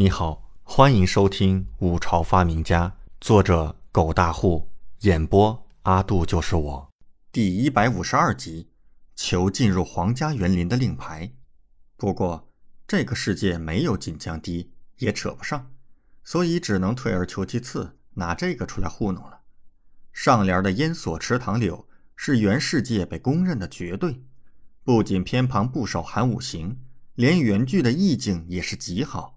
你好，欢迎收听《五朝发明家》，作者狗大户，演播阿杜就是我，第一百五十二集，求进入皇家园林的令牌。不过这个世界没有锦江堤，也扯不上，所以只能退而求其次，拿这个出来糊弄了。上联的烟锁池塘柳是原世界被公认的绝对，不仅偏旁部首含五行，连原句的意境也是极好。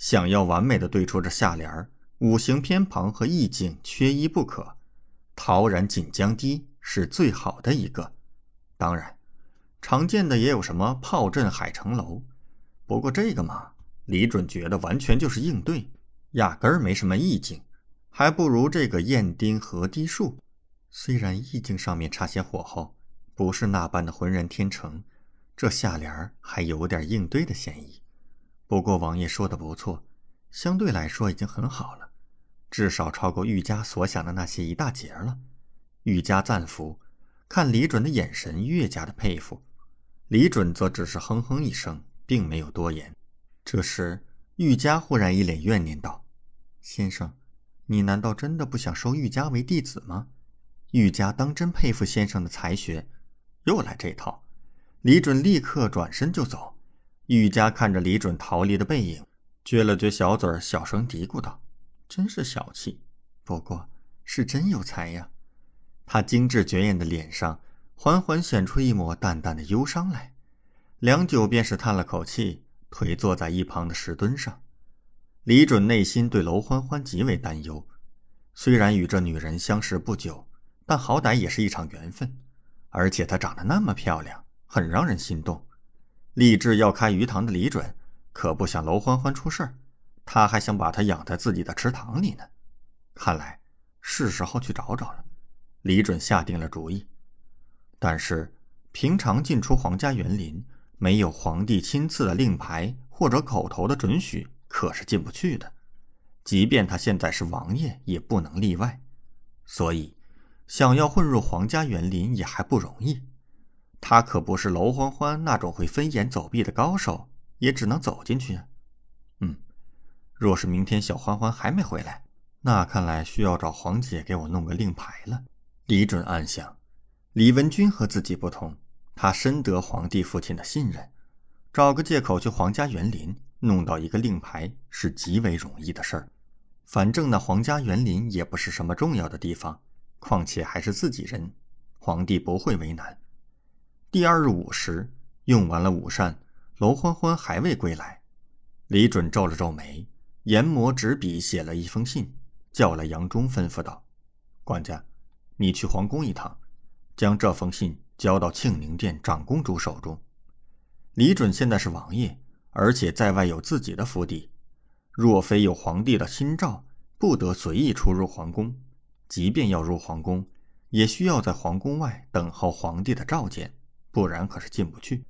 想要完美的对出这下联儿，五行偏旁和意境缺一不可。陶然锦江堤是最好的一个，当然，常见的也有什么炮阵海城楼。不过这个嘛，李准觉得完全就是应对，压根儿没什么意境，还不如这个燕丁河堤树。虽然意境上面差些火候，不是那般的浑然天成，这下联儿还有点应对的嫌疑。不过王爷说的不错，相对来说已经很好了，至少超过玉家所想的那些一大截了。玉家赞服，看李准的眼神越加的佩服。李准则只是哼哼一声，并没有多言。这时，玉家忽然一脸怨念道：“先生，你难道真的不想收玉家为弟子吗？玉家当真佩服先生的才学，又来这套。”李准立刻转身就走。玉家看着李准逃离的背影，撅了撅小嘴，小声嘀咕道：“真是小气，不过是真有才呀。”他精致绝艳的脸上缓缓显出一抹淡淡的忧伤来，良久便是叹了口气，腿坐在一旁的石墩上。李准内心对娄欢欢极为担忧，虽然与这女人相识不久，但好歹也是一场缘分，而且她长得那么漂亮，很让人心动。立志要开鱼塘的李准，可不想娄欢欢出事儿，他还想把她养在自己的池塘里呢。看来是时候去找找了。李准下定了主意，但是平常进出皇家园林，没有皇帝亲赐的令牌或者口头的准许，可是进不去的。即便他现在是王爷，也不能例外。所以，想要混入皇家园林也还不容易。他可不是娄欢欢那种会飞檐走壁的高手，也只能走进去。嗯，若是明天小欢欢还没回来，那看来需要找黄姐给我弄个令牌了。李准暗想，李文君和自己不同，他深得皇帝父亲的信任，找个借口去皇家园林弄到一个令牌是极为容易的事儿。反正那皇家园林也不是什么重要的地方，况且还是自己人，皇帝不会为难。第二日午时，用完了午膳，娄欢欢还未归来。李准皱了皱眉，研磨纸笔，写了一封信，叫来杨忠，吩咐道：“管家，你去皇宫一趟，将这封信交到庆宁殿长公主手中。李准现在是王爷，而且在外有自己的府邸，若非有皇帝的亲诏，不得随意出入皇宫。即便要入皇宫，也需要在皇宫外等候皇帝的召见。”不然可是进不去。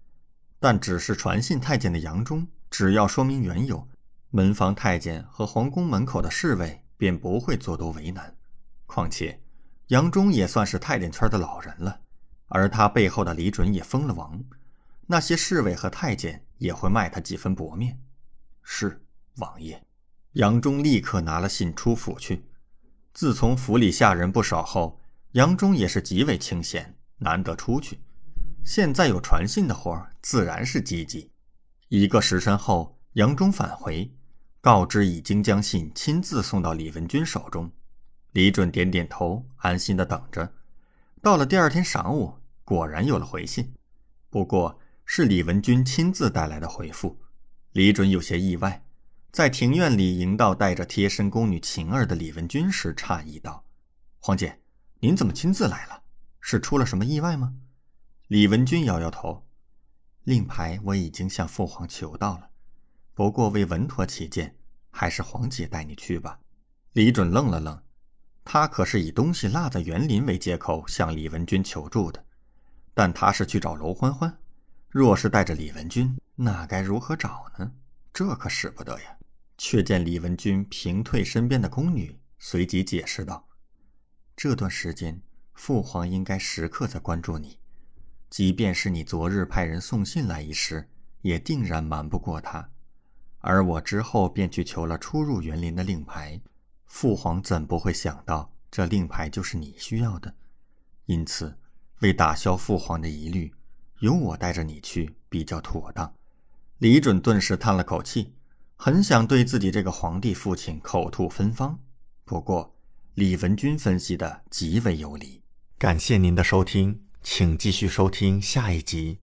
但只是传信太监的杨忠，只要说明缘由，门房太监和皇宫门口的侍卫便不会做多为难。况且杨忠也算是太监圈的老人了，而他背后的李准也封了王，那些侍卫和太监也会卖他几分薄面。是王爷，杨忠立刻拿了信出府去。自从府里下人不少后，杨忠也是极为清闲，难得出去。现在有传信的活自然是积极。一个时辰后，杨忠返回，告知已经将信亲自送到李文君手中。李准点点头，安心的等着。到了第二天晌午，果然有了回信，不过是李文君亲自带来的回复。李准有些意外，在庭院里迎到带着贴身宫女晴儿的李文君时，诧异道：“皇姐，您怎么亲自来了？是出了什么意外吗？”李文君摇摇头，令牌我已经向父皇求到了，不过为稳妥起见，还是皇姐带你去吧。李准愣了愣，他可是以东西落在园林为借口向李文君求助的，但他是去找娄欢欢，若是带着李文君，那该如何找呢？这可使不得呀！却见李文君平退身边的宫女，随即解释道：“这段时间，父皇应该时刻在关注你。”即便是你昨日派人送信来一事，也定然瞒不过他。而我之后便去求了出入园林的令牌。父皇怎不会想到这令牌就是你需要的？因此，为打消父皇的疑虑，由我带着你去比较妥当。李准顿时叹了口气，很想对自己这个皇帝父亲口吐芬芳。不过，李文君分析的极为有理。感谢您的收听，请继续收听下一集。